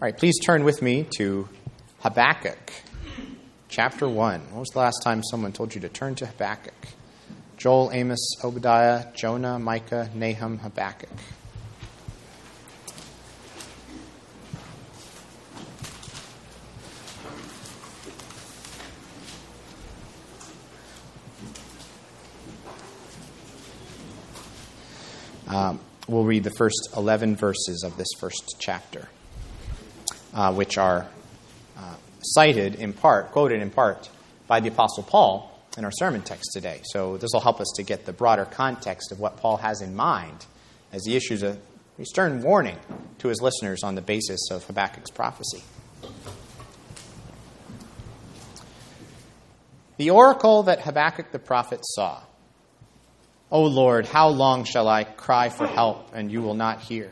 All right, please turn with me to Habakkuk, chapter 1. When was the last time someone told you to turn to Habakkuk? Joel, Amos, Obadiah, Jonah, Micah, Nahum, Habakkuk. Um, we'll read the first 11 verses of this first chapter, uh, which are uh, cited in part, quoted in part, by the Apostle Paul in our sermon text today. So this will help us to get the broader context of what Paul has in mind as he issues a stern warning to his listeners on the basis of Habakkuk's prophecy. The oracle that Habakkuk the prophet saw O Lord, how long shall I cry for help and you will not hear?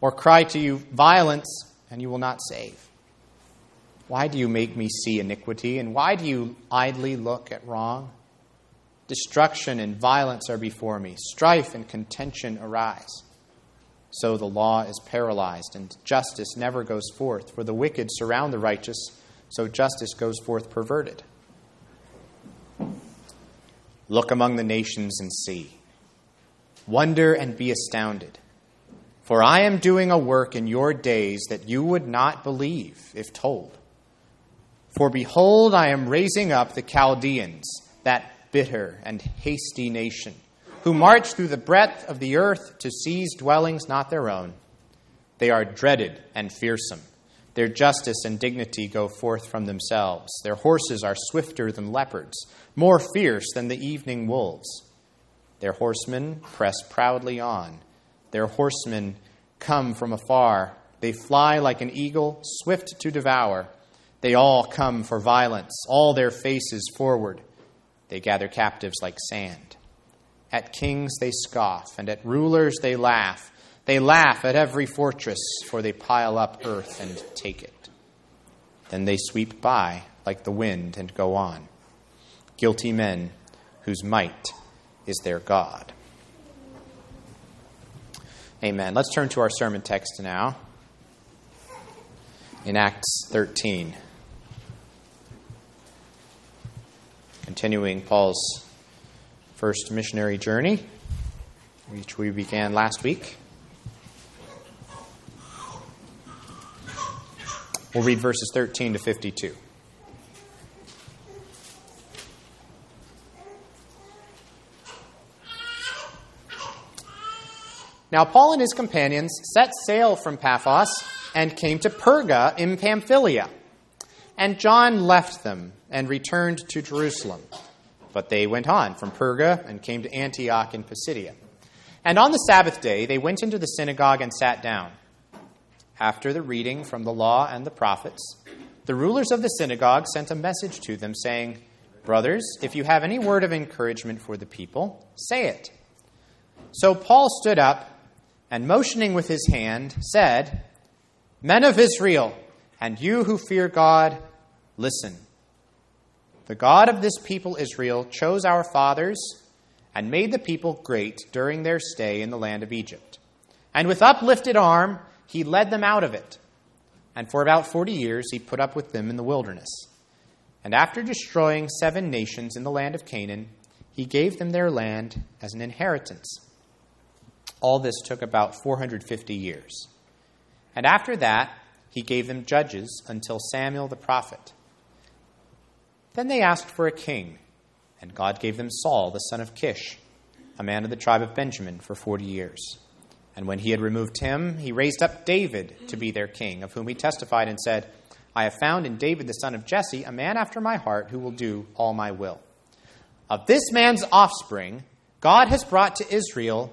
Or cry to you violence and you will not save? Why do you make me see iniquity and why do you idly look at wrong? Destruction and violence are before me, strife and contention arise. So the law is paralyzed and justice never goes forth, for the wicked surround the righteous, so justice goes forth perverted. Look among the nations and see. Wonder and be astounded. For I am doing a work in your days that you would not believe if told. For behold, I am raising up the Chaldeans, that bitter and hasty nation, who march through the breadth of the earth to seize dwellings not their own. They are dreaded and fearsome. Their justice and dignity go forth from themselves. Their horses are swifter than leopards more fierce than the evening wolves. Their horsemen press proudly on. Their horsemen come from afar. They fly like an eagle, swift to devour. They all come for violence, all their faces forward. They gather captives like sand. At kings they scoff, and at rulers they laugh. They laugh at every fortress, for they pile up earth and take it. Then they sweep by like the wind and go on guilty men whose might is their God. Amen. Let's turn to our sermon text now in Acts 13. Continuing Paul's first missionary journey, which we began last week. We'll read verses 13 to 52. Now, Paul and his companions set sail from Paphos and came to Perga in Pamphylia. And John left them and returned to Jerusalem. But they went on from Perga and came to Antioch in Pisidia. And on the Sabbath day, they went into the synagogue and sat down. After the reading from the law and the prophets, the rulers of the synagogue sent a message to them, saying, Brothers, if you have any word of encouragement for the people, say it. So Paul stood up and motioning with his hand, said, Men of Israel, and you who fear God, listen. The God of this people Israel chose our fathers and made the people great during their stay in the land of Egypt. And with uplifted arm, he led them out of it. And for about forty years, he put up with them in the wilderness. And after destroying seven nations in the land of Canaan, he gave them their land as an inheritance. All this took about 450 years. And after that, he gave them judges until Samuel the prophet. Then they asked for a king, and God gave them Saul the son of Kish, a man of the tribe of Benjamin, for 40 years. And when he had removed him, he raised up David to be their king, of whom he testified and said, I have found in David the son of Jesse a man after my heart who will do all my will. Of this man's offspring, God has brought to Israel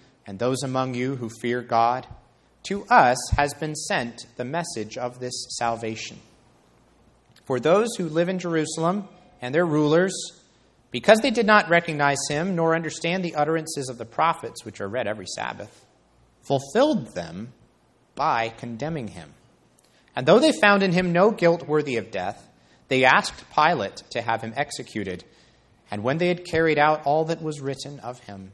and those among you who fear God, to us has been sent the message of this salvation. For those who live in Jerusalem and their rulers, because they did not recognize him nor understand the utterances of the prophets, which are read every Sabbath, fulfilled them by condemning him. And though they found in him no guilt worthy of death, they asked Pilate to have him executed. And when they had carried out all that was written of him,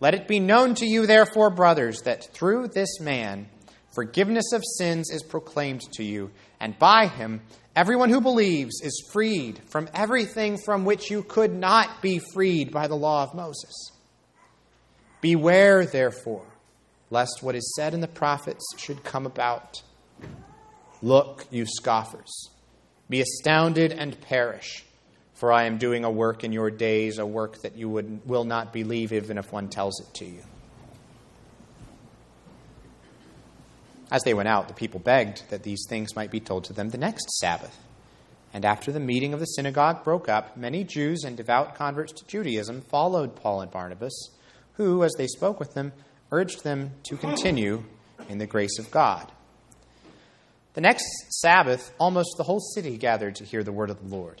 Let it be known to you, therefore, brothers, that through this man forgiveness of sins is proclaimed to you, and by him everyone who believes is freed from everything from which you could not be freed by the law of Moses. Beware, therefore lest what is said in the prophets should come about. Look, you scoffers, be astounded and perish, for I am doing a work in your days, a work that you would, will not believe even if one tells it to you. As they went out, the people begged that these things might be told to them the next Sabbath. And after the meeting of the synagogue broke up, many Jews and devout converts to Judaism followed Paul and Barnabas, who, as they spoke with them, urged them to continue in the grace of God. The next Sabbath, almost the whole city gathered to hear the word of the Lord.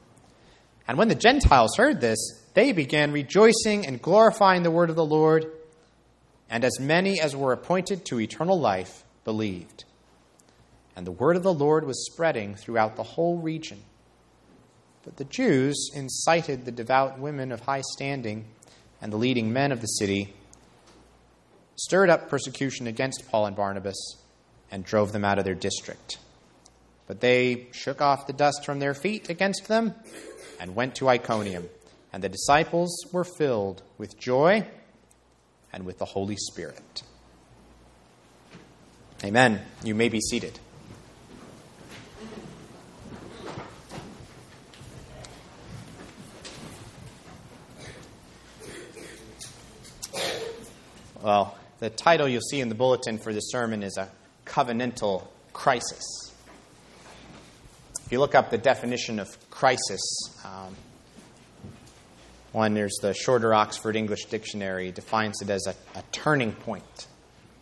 And when the Gentiles heard this, they began rejoicing and glorifying the word of the Lord, and as many as were appointed to eternal life believed. And the word of the Lord was spreading throughout the whole region. But the Jews incited the devout women of high standing and the leading men of the city stirred up persecution against Paul and Barnabas and drove them out of their district. But they shook off the dust from their feet against them and went to Iconium. And the disciples were filled with joy and with the Holy Spirit. Amen. You may be seated. Well, the title you'll see in the bulletin for this sermon is A Covenantal Crisis. If you look up the definition of crisis, um, one, there's the shorter Oxford English Dictionary, defines it as a, a turning point,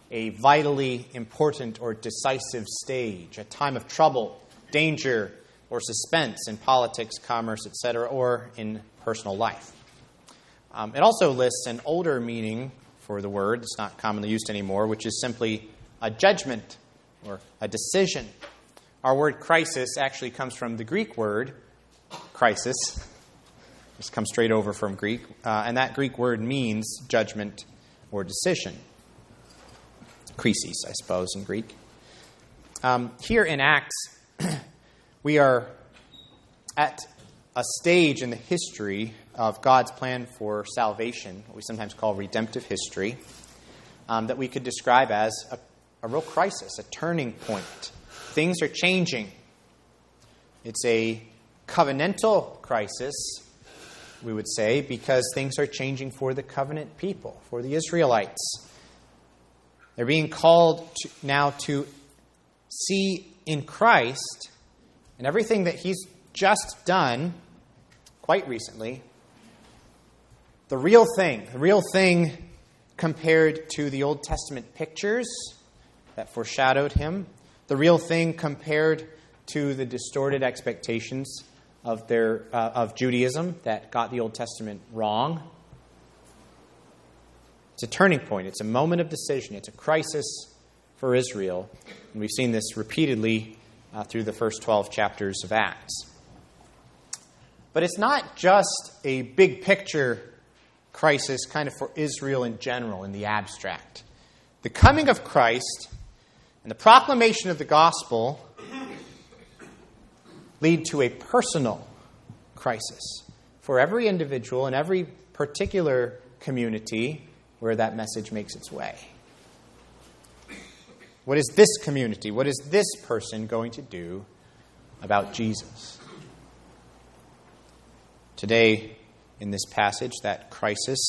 a vitally important or decisive stage, a time of trouble, danger, or suspense in politics, commerce, etc., or in personal life. Um, it also lists an older meaning for the word. It's not commonly used anymore, which is simply a judgment or a decision. Our word crisis actually comes from the Greek word crisis. This comes straight over from Greek, uh, and that Greek word means judgment or decision. Krisis, I suppose, in Greek. Um, here in Acts, we are at a stage in the history of God's plan for salvation, what we sometimes call redemptive history, um, that we could describe as a, a real crisis, a turning point. Things are changing. It's a covenantal crisis, we would say, because things are changing for the covenant people, for the Israelites. They're being called to, now to see in Christ and everything that He's just done quite recently, the real thing, the real thing compared to the Old Testament pictures that foreshadowed him, the real thing compared to the distorted expectations of, their, uh, of Judaism that got the Old Testament wrong. It's a turning point, it's a moment of decision, it's a crisis for Israel. And we've seen this repeatedly uh, through the first 12 chapters of Acts. But it's not just a big picture crisis kind of for Israel in general, in the abstract. The coming of Christ and the proclamation of the gospel lead to a personal crisis for every individual and every particular community where that message makes its way. What is this community, what is this person going to do about Jesus? Today, in this passage, that crisis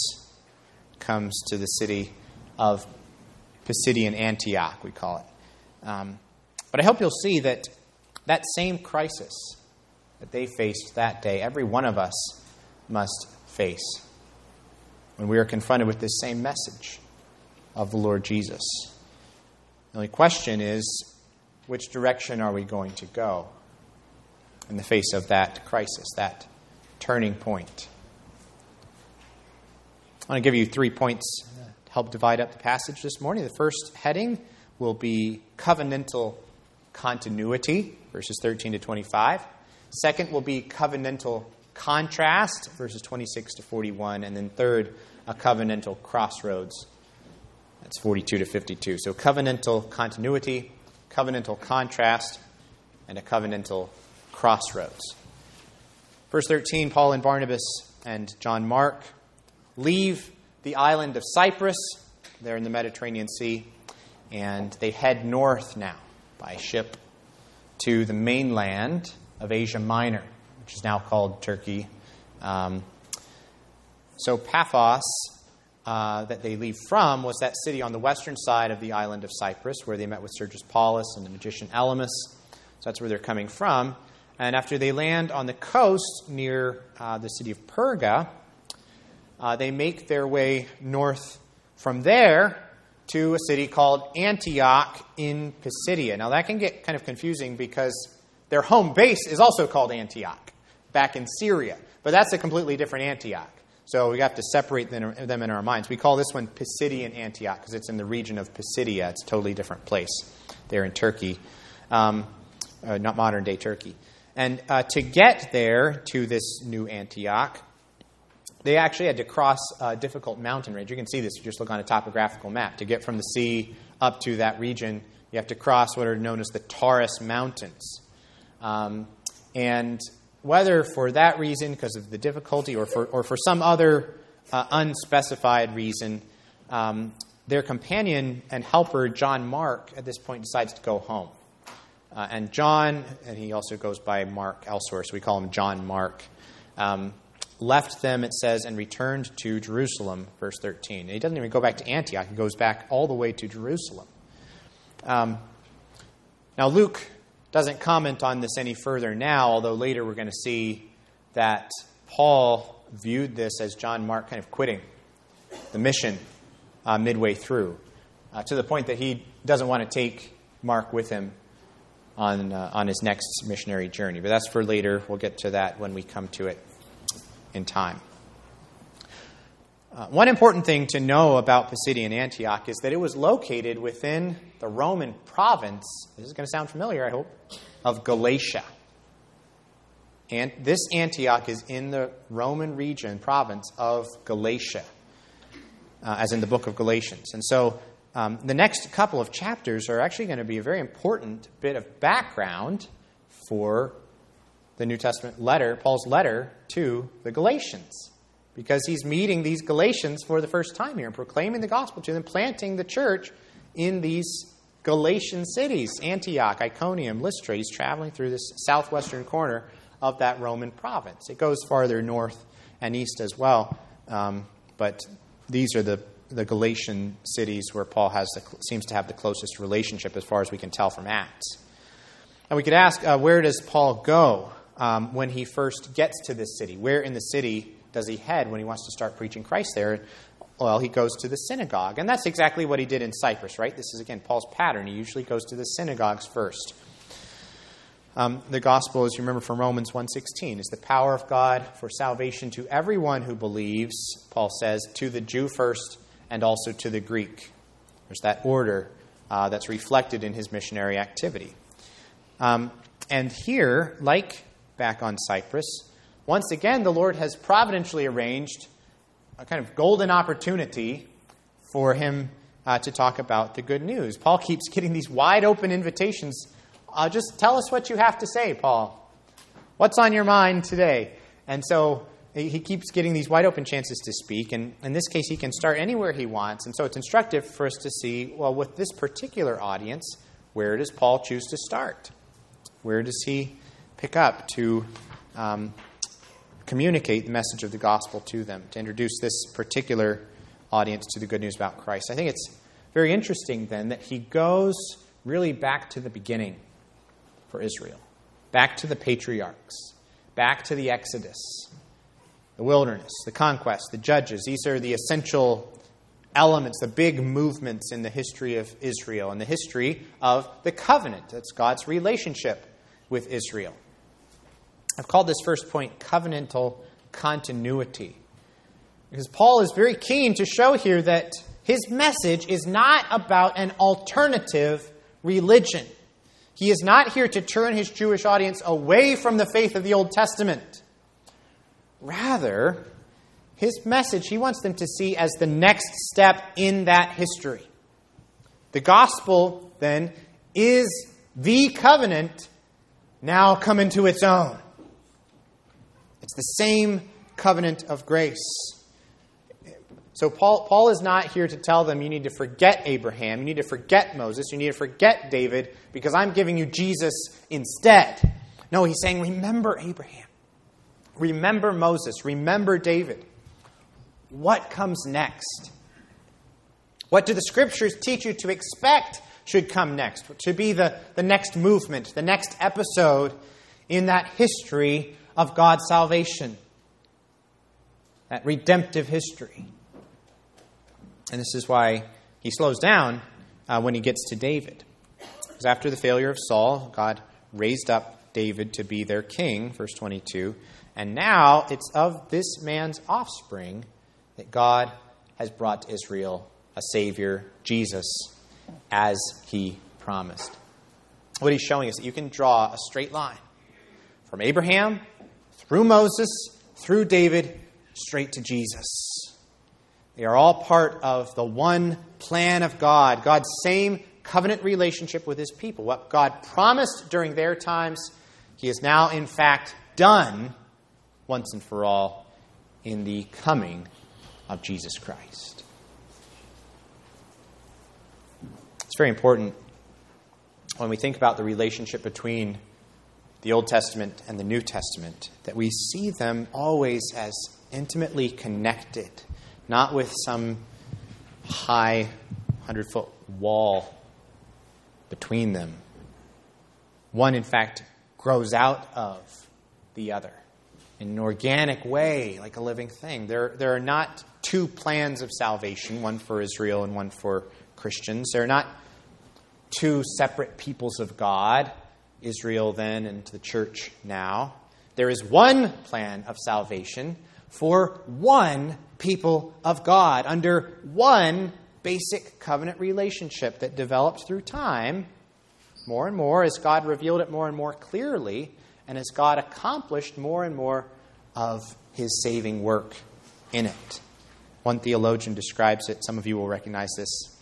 comes to the city of Pisidian Antioch, we call it. Um, but I hope you'll see that that same crisis that they faced that day, every one of us must face when we are confronted with this same message of the Lord Jesus. The only question is which direction are we going to go in the face of that crisis, that turning point? I want to give you three points to help divide up the passage this morning. The first heading will be covenantal continuity, verses 13 to 25. Second will be covenantal contrast, verses 26 to 41. And then third, a covenantal crossroads. That's 42 to 52. So covenantal continuity, covenantal contrast, and a covenantal crossroads. Verse 13 Paul and Barnabas and John Mark leave the island of Cyprus, they're in the Mediterranean Sea, and they head north now by ship to the mainland of Asia Minor, which is now called Turkey. Um, so Paphos, uh, that they leave from, was that city on the western side of the island of Cyprus, where they met with Sergius Paulus and the magician Elymas. So that's where they're coming from. And after they land on the coast near uh, the city of Perga, uh, they make their way north from there to a city called Antioch in Pisidia. Now, that can get kind of confusing because their home base is also called Antioch back in Syria, but that's a completely different Antioch. So we have to separate them in our minds. We call this one Pisidian Antioch because it's in the region of Pisidia. It's a totally different place there in Turkey, um, uh, not modern day Turkey. And uh, to get there to this new Antioch, they actually had to cross a difficult mountain range. You can see this if you just look on a topographical map. To get from the sea up to that region, you have to cross what are known as the Taurus Mountains. Um, and whether for that reason, because of the difficulty, or for, or for some other uh, unspecified reason, um, their companion and helper, John Mark, at this point decides to go home. Uh, and John, and he also goes by Mark elsewhere, so we call him John Mark. Um, left them, it says, and returned to Jerusalem, verse 13. And he doesn't even go back to Antioch, he goes back all the way to Jerusalem. Um, now, Luke doesn't comment on this any further now, although later we're going to see that Paul viewed this as John Mark kind of quitting the mission uh, midway through, uh, to the point that he doesn't want to take Mark with him on, uh, on his next missionary journey. But that's for later. We'll get to that when we come to it in time. Uh, one important thing to know about Pisidian Antioch is that it was located within the Roman province, this is going to sound familiar, I hope, of Galatia. And this Antioch is in the Roman region, province of Galatia, uh, as in the book of Galatians. And so um, the next couple of chapters are actually going to be a very important bit of background for the New Testament letter, Paul's letter to the Galatians, because he's meeting these Galatians for the first time here and proclaiming the gospel to them, planting the church in these Galatian cities Antioch, Iconium, Lystra. He's traveling through this southwestern corner of that Roman province. It goes farther north and east as well, um, but these are the, the Galatian cities where Paul has the, seems to have the closest relationship as far as we can tell from Acts. And we could ask, uh, where does Paul go? Um, when he first gets to this city. Where in the city does he head when he wants to start preaching Christ there? Well, he goes to the synagogue. And that's exactly what he did in Cyprus, right? This is, again, Paul's pattern. He usually goes to the synagogues first. Um, the gospel, as you remember from Romans 1.16, is the power of God for salvation to everyone who believes, Paul says, to the Jew first and also to the Greek. There's that order uh, that's reflected in his missionary activity. Um, and here, like back on Cyprus, once again, the Lord has providentially arranged a kind of golden opportunity for him uh, to talk about the good news. Paul keeps getting these wide open invitations. Uh, just tell us what you have to say, Paul. What's on your mind today? And so he keeps getting these wide open chances to speak. And in this case, he can start anywhere he wants. And so it's instructive for us to see well, with this particular audience, where does Paul choose to start? Where does he pick up to um, communicate the message of the gospel to them, to introduce this particular audience to the good news about Christ? I think it's very interesting then that he goes really back to the beginning for Israel, back to the patriarchs, back to the Exodus the wilderness, the conquest, the judges. These are the essential elements, the big movements in the history of Israel and the history of the covenant. That's God's relationship with Israel. I've called this first point covenantal continuity. Because Paul is very keen to show here that his message is not about an alternative religion. He is not here to turn his Jewish audience away from the faith of the Old Testament. Rather, his message he wants them to see as the next step in that history. The gospel, then, is the covenant now come into its own. It's the same covenant of grace. So, Paul, Paul is not here to tell them you need to forget Abraham, you need to forget Moses, you need to forget David, because I'm giving you Jesus instead. No, he's saying, remember Abraham. Remember Moses. Remember David. What comes next? What do the scriptures teach you to expect should come next? To be the, the next movement, the next episode in that history of God's salvation, that redemptive history. And this is why he slows down uh, when he gets to David. Because after the failure of Saul, God raised up David to be their king, verse 22. And now it's of this man's offspring that God has brought to Israel a Savior, Jesus, as he promised. What he's showing is that you can draw a straight line from Abraham, through Moses, through David, straight to Jesus. They are all part of the one plan of God, God's same covenant relationship with his people. What God promised during their times, he has now, in fact, done once and for all in the coming of Jesus Christ. It's very important when we think about the relationship between the Old Testament and the New Testament that we see them always as intimately connected, not with some high 100 foot wall between them. One, in fact, grows out of the other in an organic way, like a living thing. There, there are not two plans of salvation, one for Israel and one for Christians. There are not two separate peoples of God, Israel then and to the church now. There is one plan of salvation for one people of God under one basic covenant relationship that developed through time more and more as God revealed it more and more clearly and as God accomplished more and more of his saving work in it. One theologian describes it, some of you will recognize this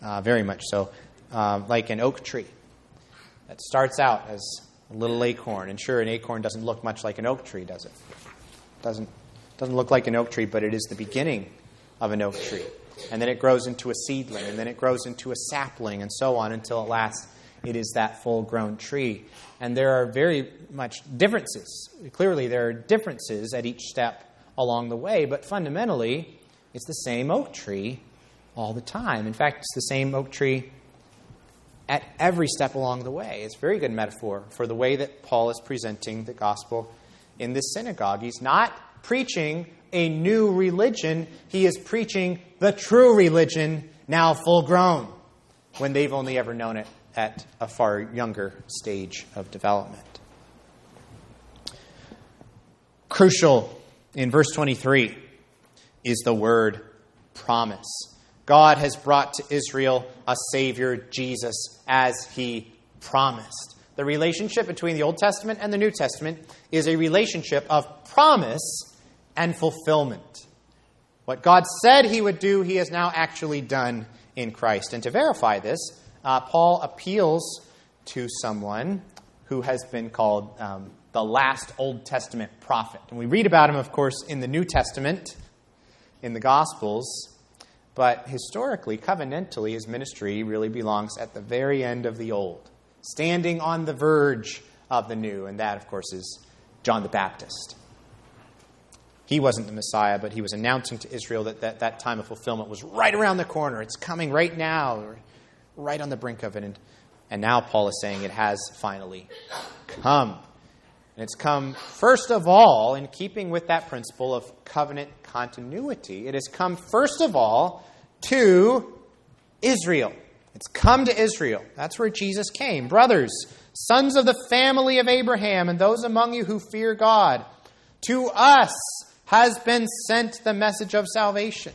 uh, very much so, uh, like an oak tree that starts out as a little acorn. And sure, an acorn doesn't look much like an oak tree, does it? Doesn't, doesn't look like an oak tree, but it is the beginning of an oak tree. And then it grows into a seedling, and then it grows into a sapling, and so on until at last it is that full grown tree. And there are very much differences. Clearly, there are differences at each step along the way, but fundamentally, it's the same oak tree all the time. In fact, it's the same oak tree at every step along the way. It's a very good metaphor for the way that Paul is presenting the gospel in this synagogue. He's not preaching a new religion. He is preaching the true religion, now full grown, when they've only ever known it at a far younger stage of development. Crucial in verse 23 is the word promise. God has brought to Israel a Savior, Jesus, as He promised. The relationship between the Old Testament and the New Testament is a relationship of promise and fulfillment. What God said He would do, He has now actually done in Christ. And to verify this, uh, Paul appeals to someone who has been called um, the last Old Testament prophet. And we read about him, of course, in the New Testament, in the Gospels. But historically, covenantally, his ministry really belongs at the very end of the Old, standing on the verge of the New. And that, of course, is John the Baptist. He wasn't the Messiah, but he was announcing to Israel that that, that time of fulfillment was right around the corner. It's coming right now, right on the brink of it. And, and now Paul is saying it has finally come. And it's come, first of all, in keeping with that principle of covenant continuity, it has come, first of all, to Israel. It's come to Israel. That's where Jesus came. Brothers, sons of the family of Abraham, and those among you who fear God, to us has been sent the message of salvation.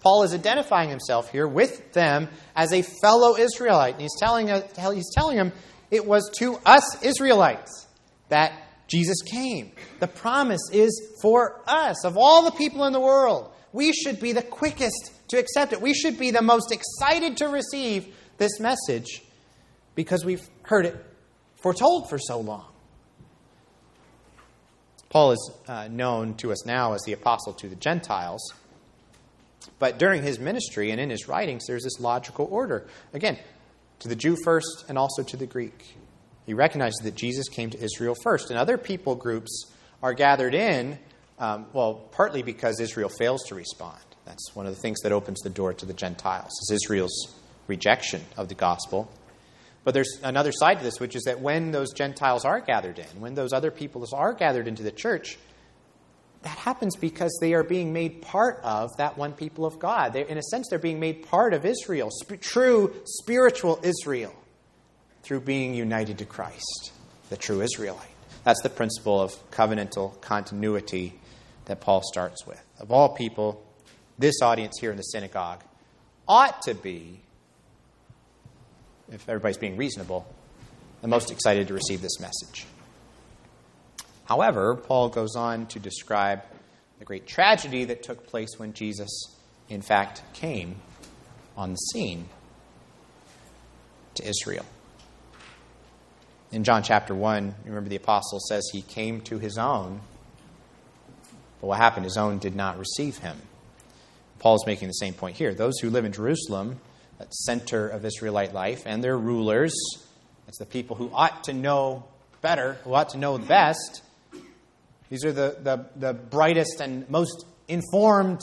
Paul is identifying himself here with them as a fellow Israelite. And he's telling, uh, he's telling them it was to us Israelites that Jesus came. The promise is for us, of all the people in the world. We should be the quickest to accept it. We should be the most excited to receive this message because we've heard it foretold for so long. Paul is uh, known to us now as the apostle to the Gentiles. But during his ministry and in his writings, there's this logical order. Again, to the Jew first and also to the Greek. He recognizes that Jesus came to Israel first, and other people groups are gathered in, um, well, partly because Israel fails to respond. That's one of the things that opens the door to the Gentiles, is Israel's rejection of the gospel. But there's another side to this, which is that when those Gentiles are gathered in, when those other peoples are gathered into the church, that happens because they are being made part of that one people of God. They're, in a sense, they're being made part of Israel, sp- true spiritual Israel through being united to Christ, the true Israelite. That's the principle of covenantal continuity that Paul starts with. Of all people, this audience here in the synagogue ought to be, if everybody's being reasonable, the most excited to receive this message. However, Paul goes on to describe the great tragedy that took place when Jesus, in fact, came on the scene to Israel. In John chapter 1, remember the apostle says he came to his own, but what happened? His own did not receive him. Paul's making the same point here. Those who live in Jerusalem, that center of Israelite life, and their rulers, that's the people who ought to know better, who ought to know best. These are the, the, the brightest and most informed,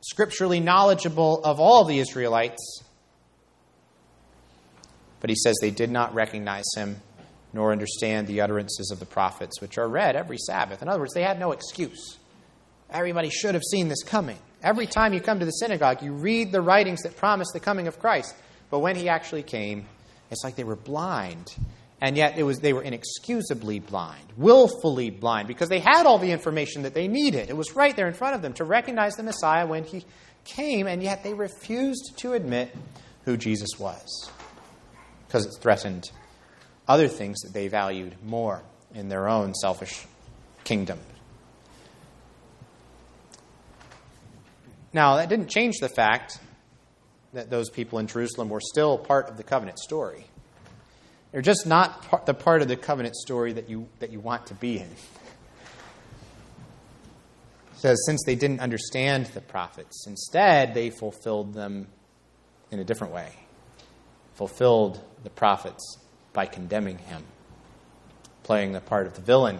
scripturally knowledgeable of all the Israelites. But he says they did not recognize him nor understand the utterances of the prophets, which are read every Sabbath. In other words, they had no excuse. Everybody should have seen this coming. Every time you come to the synagogue, you read the writings that promise the coming of Christ. But when he actually came, it's like they were blind. And yet it was, they were inexcusably blind, willfully blind, because they had all the information that they needed. It was right there in front of them to recognize the Messiah when he came, and yet they refused to admit who Jesus was because it threatened other things that they valued more in their own selfish kingdom. Now, that didn't change the fact that those people in Jerusalem were still part of the covenant story. They're just not part, the part of the covenant story that you, that you want to be in. It says, since they didn't understand the prophets, instead they fulfilled them in a different way. Fulfilled the prophets by condemning him, playing the part of the villain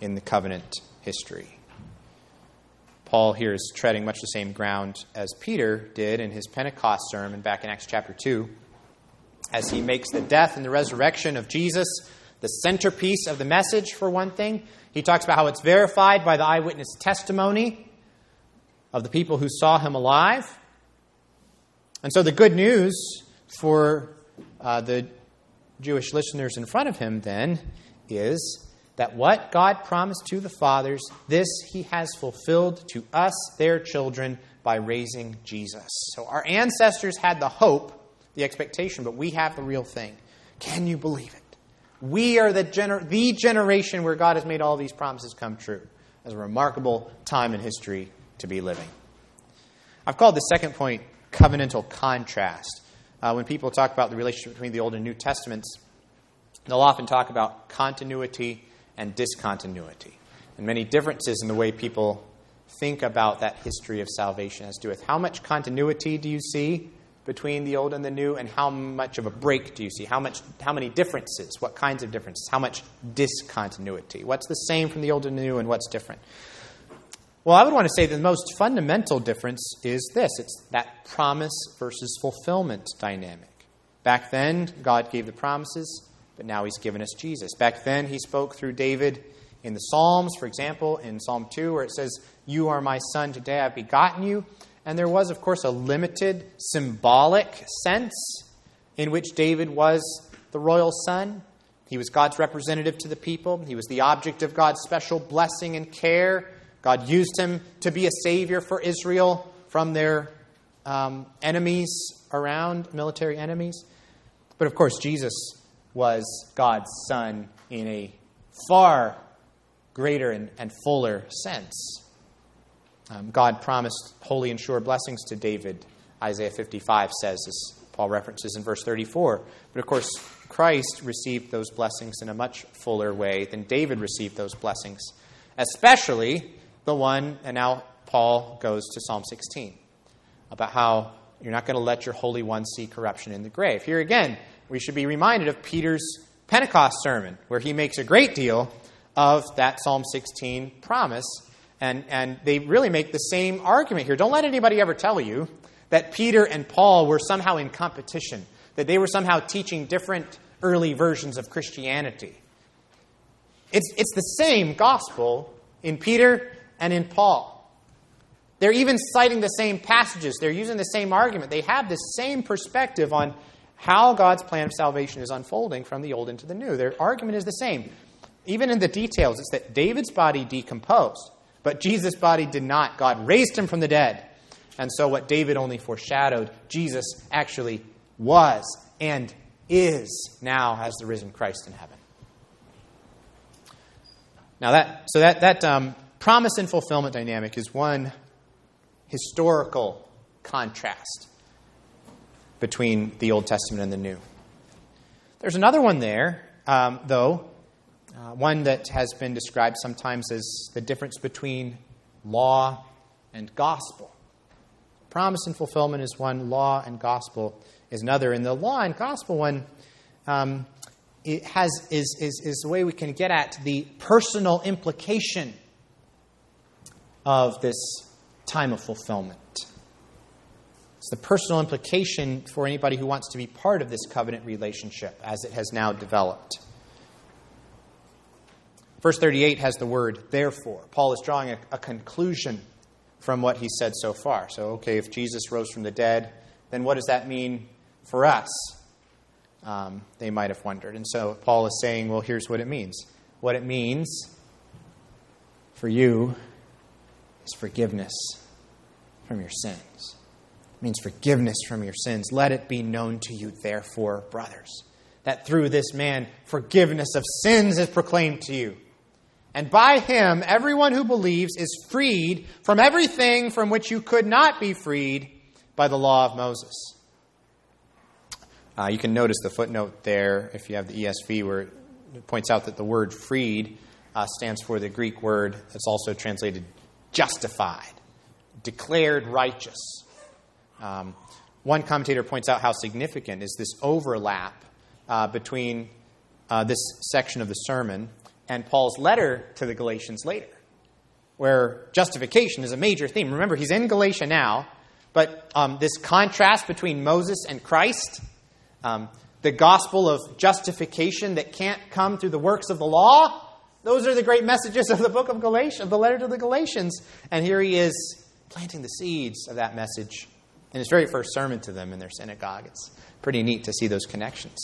in the covenant history. Paul here is treading much the same ground as Peter did in his Pentecost sermon back in Acts chapter 2, as he makes the death and the resurrection of Jesus the centerpiece of the message, for one thing. He talks about how it's verified by the eyewitness testimony of the people who saw him alive. And so the good news for uh, the Jewish listeners in front of him then is that what God promised to the fathers, this he has fulfilled to us, their children, by raising Jesus. So our ancestors had the hope, the expectation, but we have the real thing. Can you believe it? We are the, gener- the generation where God has made all these promises come true. As a remarkable time in history to be living. I've called the second point covenantal contrast. Uh, when people talk about the relationship between the Old and New Testaments, they'll often talk about continuity and discontinuity, and many differences in the way people think about that history of salvation as to do with how much continuity do you see between the old and the new, and how much of a break do you see? How much, how many differences? What kinds of differences? How much discontinuity? What's the same from the old and the new, and what's different? Well, I would want to say the most fundamental difference is this it's that promise versus fulfillment dynamic. Back then, God gave the promises, but now He's given us Jesus. Back then, He spoke through David in the Psalms, for example, in Psalm 2, where it says, You are my son, today I've begotten you. And there was, of course, a limited symbolic sense in which David was the royal son. He was God's representative to the people, he was the object of God's special blessing and care. God used him to be a savior for Israel from their um, enemies around, military enemies. But of course, Jesus was God's son in a far greater and, and fuller sense. Um, God promised holy and sure blessings to David, Isaiah 55 says, as Paul references in verse 34. But of course, Christ received those blessings in a much fuller way than David received those blessings, especially the one, and now Paul goes to Psalm 16 about how you're not going to let your Holy One see corruption in the grave. Here again, we should be reminded of Peter's Pentecost sermon, where he makes a great deal of that Psalm 16 promise. And, and they really make the same argument here. Don't let anybody ever tell you that Peter and Paul were somehow in competition, that they were somehow teaching different early versions of Christianity. It's, it's the same gospel in Peter and in Paul. They're even citing the same passages. They're using the same argument. They have the same perspective on how God's plan of salvation is unfolding from the old into the new. Their argument is the same. Even in the details, it's that David's body decomposed, but Jesus' body did not. God raised him from the dead. And so, what David only foreshadowed, Jesus actually was and is now as the risen Christ in heaven. Now, that, so that, that um, promise and fulfillment dynamic is one historical contrast between the Old Testament and the New. There's another one there, um, though, uh, one that has been described sometimes as the difference between law and gospel. Promise and fulfillment is one, law and gospel is another. And the law and gospel one um, it has, is, is, is the way we can get at the personal implication of this time of fulfillment. It's the personal implication for anybody who wants to be part of this covenant relationship as it has now developed. Verse 38 has the word therefore. Paul is drawing a, a, conclusion from what he said so far. So, okay, if Jesus rose from the dead, then what does that mean for us? Um, they might have wondered. And so Paul is saying, well, here's what it means. What it means for you is forgiveness from your sins. It means forgiveness from your sins. Let it be known to you, therefore, brothers, that through this man forgiveness of sins is proclaimed to you. And by him, everyone who believes is freed from everything from which you could not be freed by the law of Moses. Uh, you can notice the footnote there, if you have the ESV, where it points out that the word freed uh, stands for the Greek word that's also translated justified, declared righteous. Um, one commentator points out how significant is this overlap uh, between uh, this section of the sermon and Paul's letter to the Galatians later, where justification is a major theme. Remember, he's in Galatia now, but um, this contrast between Moses and Christ, um, the gospel of justification that can't come through the works of the law. Those are the great messages of the book of Galatians, of the letter to the Galatians. And here he is planting the seeds of that message in his very first sermon to them in their synagogue. It's pretty neat to see those connections.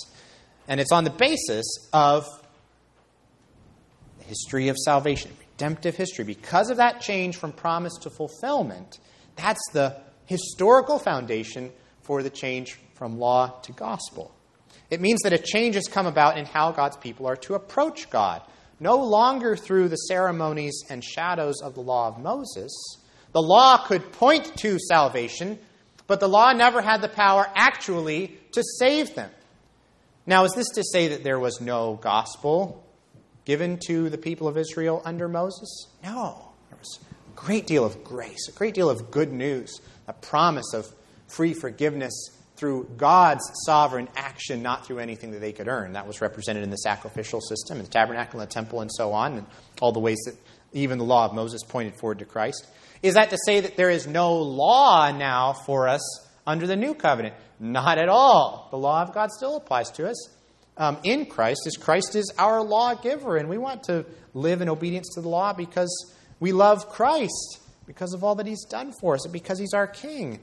And it's on the basis of the history of salvation, redemptive history. Because of that change from promise to fulfillment, that's the historical foundation for the change from law to gospel. It means that a change has come about in how God's people are to approach God. No longer through the ceremonies and shadows of the law of Moses. The law could point to salvation, but the law never had the power actually to save them. Now, is this to say that there was no gospel given to the people of Israel under Moses? No. There was a great deal of grace, a great deal of good news, a promise of free forgiveness through God's sovereign action, not through anything that they could earn. That was represented in the sacrificial system, in the tabernacle and the temple, and so on, and all the ways that even the law of Moses pointed forward to Christ. Is that to say that there is no law now for us under the new covenant? Not at all. The law of God still applies to us um, in Christ, as Christ is our lawgiver, and we want to live in obedience to the law because we love Christ, because of all that He's done for us, and because He's our King.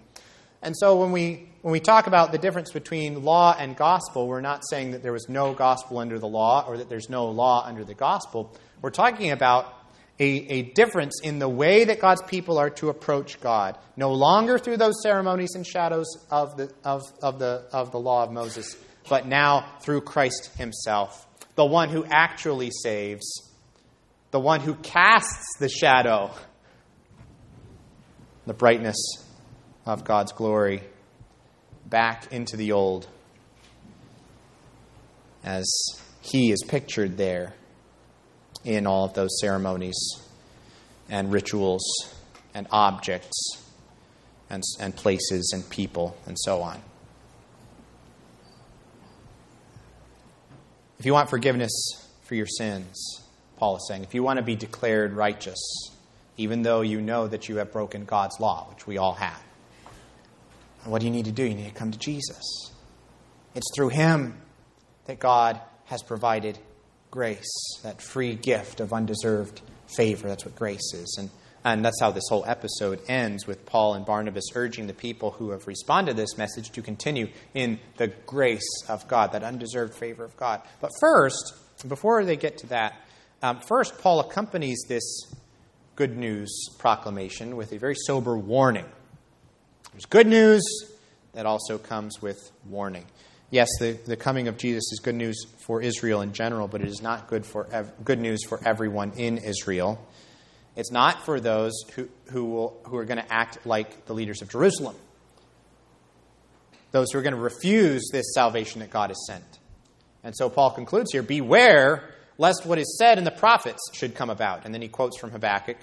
And so when we when we talk about the difference between law and gospel, we're not saying that there was no gospel under the law or that there's no law under the gospel. We're talking about a, a difference in the way that God's people are to approach God. No longer through those ceremonies and shadows of the, of, of the, of the law of Moses, but now through Christ Himself, the one who actually saves, the one who casts the shadow, the brightness of God's glory back into the old as he is pictured there in all of those ceremonies and rituals and objects and, and places and people and so on. If you want forgiveness for your sins, Paul is saying, if you want to be declared righteous, even though you know that you have broken God's law, which we all have, what do you need to do? You need to come to Jesus. It's through Him that God has provided grace, that free gift of undeserved favor. That's what grace is. And, and that's how this whole episode ends with Paul and Barnabas urging the people who have responded to this message to continue in the grace of God, that undeserved favor of God. But first, before they get to that, um, first, Paul accompanies this good news proclamation with a very sober warning. There's good news that also comes with warning. Yes, the, the coming of Jesus is good news for Israel in general, but it is not good, for ev- good news for everyone in Israel. It's not for those who, who, will, who are going to act like the leaders of Jerusalem, those who are going to refuse this salvation that God has sent. And so Paul concludes here Beware lest what is said in the prophets should come about. And then he quotes from Habakkuk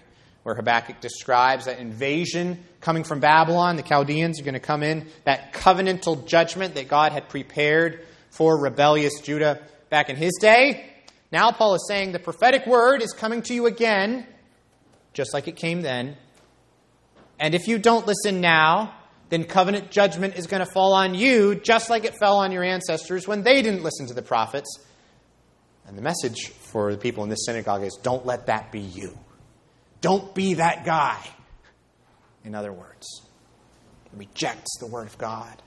where Habakkuk describes that invasion coming from Babylon. The Chaldeans are going to come in, that covenantal judgment that God had prepared for rebellious Judah back in his day. Now, Paul is saying the prophetic word is coming to you again, just like it came then. And if you don't listen now, then covenant judgment is going to fall on you, just like it fell on your ancestors when they didn't listen to the prophets. And the message for the people in this synagogue is don't let that be you. Don't be that guy. In other words, rejects the Word of God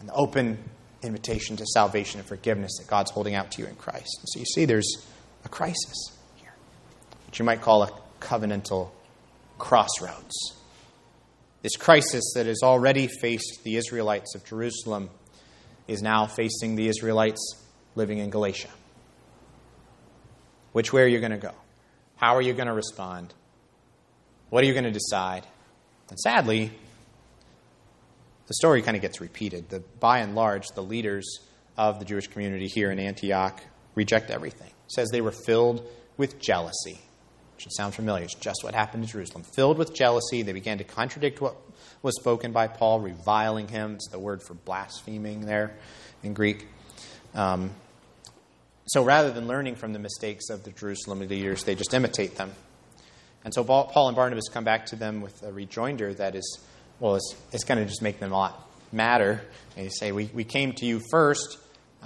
and the open invitation to salvation and forgiveness that God's holding out to you in Christ. so you see, there's a crisis here, which you might call a covenantal crossroads. This crisis that has already faced the Israelites of Jerusalem is now facing the Israelites living in Galatia. Which way are you going to go? How are you going to respond? What are you going to decide? And sadly, the story kind of gets repeated. The, by and large, the leaders of the Jewish community here in Antioch reject everything. It says they were filled with jealousy. Which should sound familiar. It's just what happened in Jerusalem. Filled with jealousy, they began to contradict what was spoken by Paul, reviling him. It's the word for blaspheming there in Greek. Um, so rather than learning from the mistakes of the Jerusalem leaders, they just imitate them. And so Paul and Barnabas come back to them with a rejoinder that is, well, it's, it's going to just make them a lot madder. They say, we, we came to you first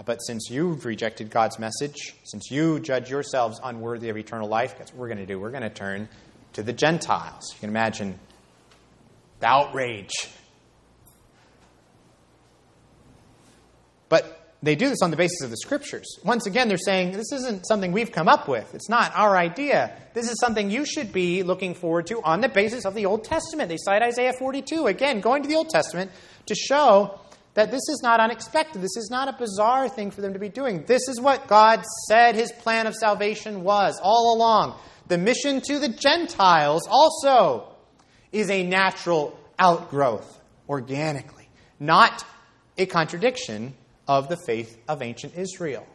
But since you've rejected God's message, since you judge yourselves unworthy of eternal life, guess what we're going to do? We're going to turn to the Gentiles. You can imagine the outrage. But they do this on the basis of the scriptures. Once again, they're saying this isn't something we've come up with. It's not our idea. This is something you should be looking forward to on the basis of the Old Testament. They cite Isaiah 42. Again, going to the Old Testament to show that this is not unexpected. This is not a bizarre thing for them to be doing. This is what God said his plan of salvation was all along. The mission to the Gentiles also is a natural outgrowth, organically, not a contradiction of the faith of ancient Israel.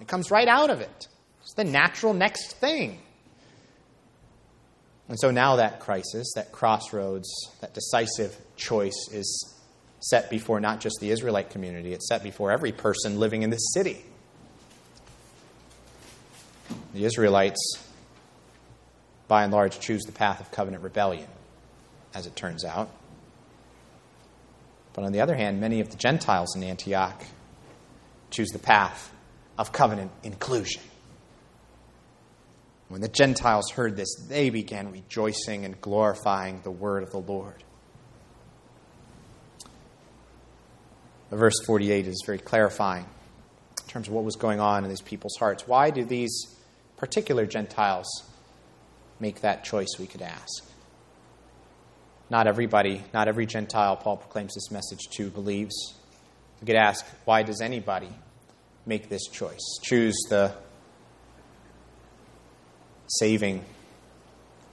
It comes right out of it. It's the natural next thing. And so now that crisis, that crossroads, that decisive choice is set before not just the Israelite community, it's set before every person living in this city. The Israelites, by and large, choose the path of covenant rebellion, as it turns out. But on the other hand, many of the Gentiles in Antioch choose the path of covenant inclusion. When the Gentiles heard this, they began rejoicing and glorifying the word of the Lord. verse 48 is very clarifying in terms of what was going on in these people's hearts. Why do these particular Gentiles make that choice, we could ask? Not everybody, not every Gentile Paul proclaims this message to believes. We could ask, why does anybody make this choice? Choose the saving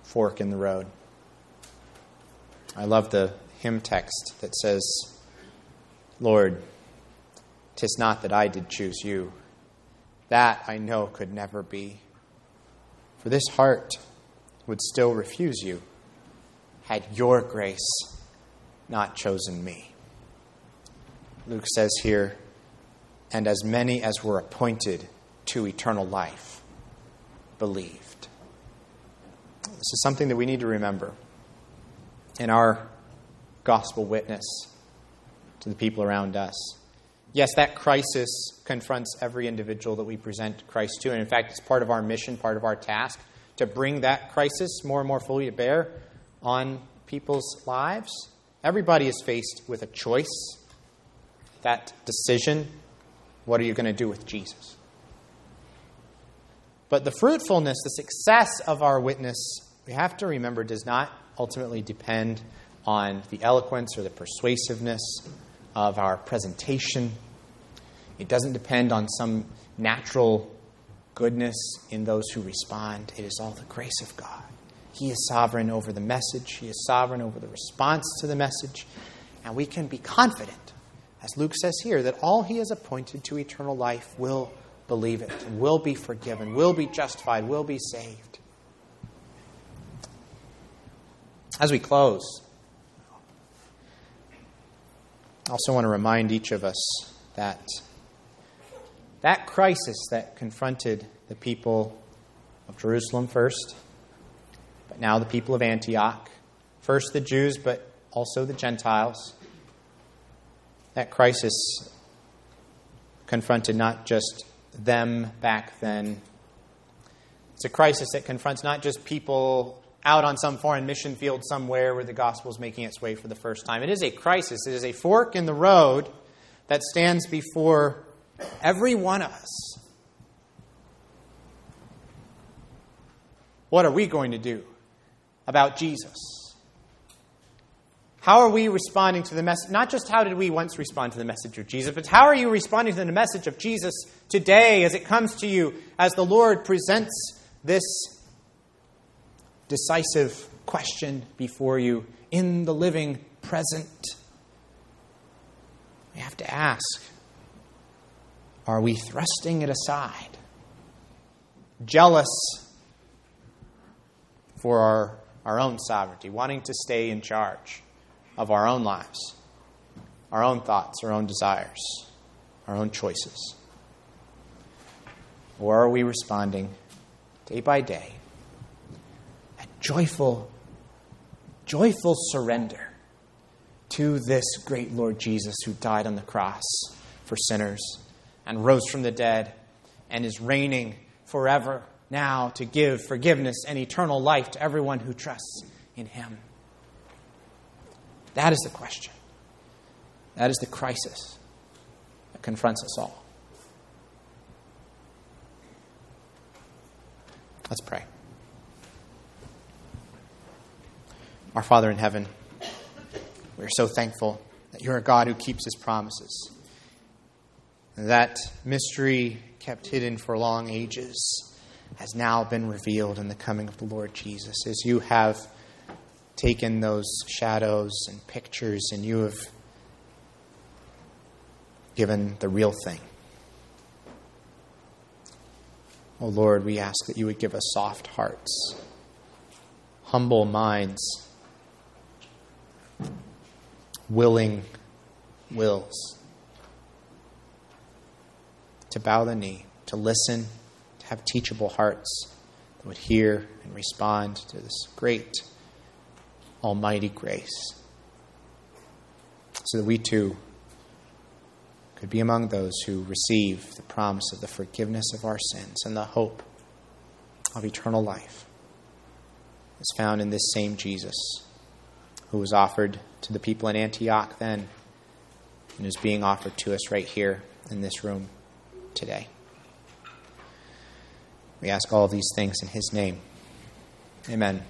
fork in the road. I love the hymn text that says, Lord, tis not that I did choose you. That I know could never be. For this heart would still refuse you had your grace not chosen me. Luke says here, and as many as were appointed to eternal life believed. This is something that we need to remember in our gospel witness to the people around us. Yes, that crisis confronts every individual that we present Christ to. And in fact, it's part of our mission, part of our task to bring that crisis more and more fully to bear on people's lives. Everybody is faced with a choice. That decision what are you going to do with Jesus? But the fruitfulness, the success of our witness, we have to remember, does not ultimately depend on the eloquence or the persuasiveness of our presentation. It doesn't depend on some natural goodness in those who respond. It is all the grace of God. He is sovereign over the message, He is sovereign over the response to the message, and we can be confident, as Luke says here, that all He has appointed to eternal life will believe it, will be forgiven, will be justified, will be saved. As we close, I also want to remind each of us that that crisis that confronted the people of Jerusalem first, but now the people of Antioch, first the Jews, but also the Gentiles, that crisis confronted not just them back then. It's a crisis that confronts not just people out on some foreign mission field somewhere where the gospel is making its way for the first time. It is a crisis, it is a fork in the road that stands before every one of us. What are we going to do about Jesus? How are we responding to the message? Not just how did we once respond to the message of Jesus, but how are you responding to the message of Jesus today as it comes to you, as the Lord presents this decisive question before you in the living present. We have to ask are we thrusting it aside? Jealous for our, our own sovereignty, wanting to stay in charge of our own lives, our own thoughts, our own desires, our own choices? Or are we responding day by day a joyful, joyful surrender to this great Lord Jesus who died on the cross for sinners and rose from the dead and is reigning forever now to give forgiveness and eternal life to everyone who trusts in him. That is the question. That is the crisis that confronts us all. Let's pray. Our Father in heaven, we are so thankful that you're a God who keeps his promises. That mystery kept hidden for long ages has now been revealed in the coming of the Lord Jesus. As you have taken those shadows and pictures and you have given the real thing. Oh Lord, we ask that you would give us soft hearts, humble minds, willing wills to bow the knee, to listen, have teachable hearts that would hear and respond to this great, almighty grace, so that we too could be among those who receive the promise of the forgiveness of our sins and the hope of eternal life is found in this same Jesus who was offered to the people in Antioch then and is being offered to us right here in this room today. We ask all of these things in his name. Amen.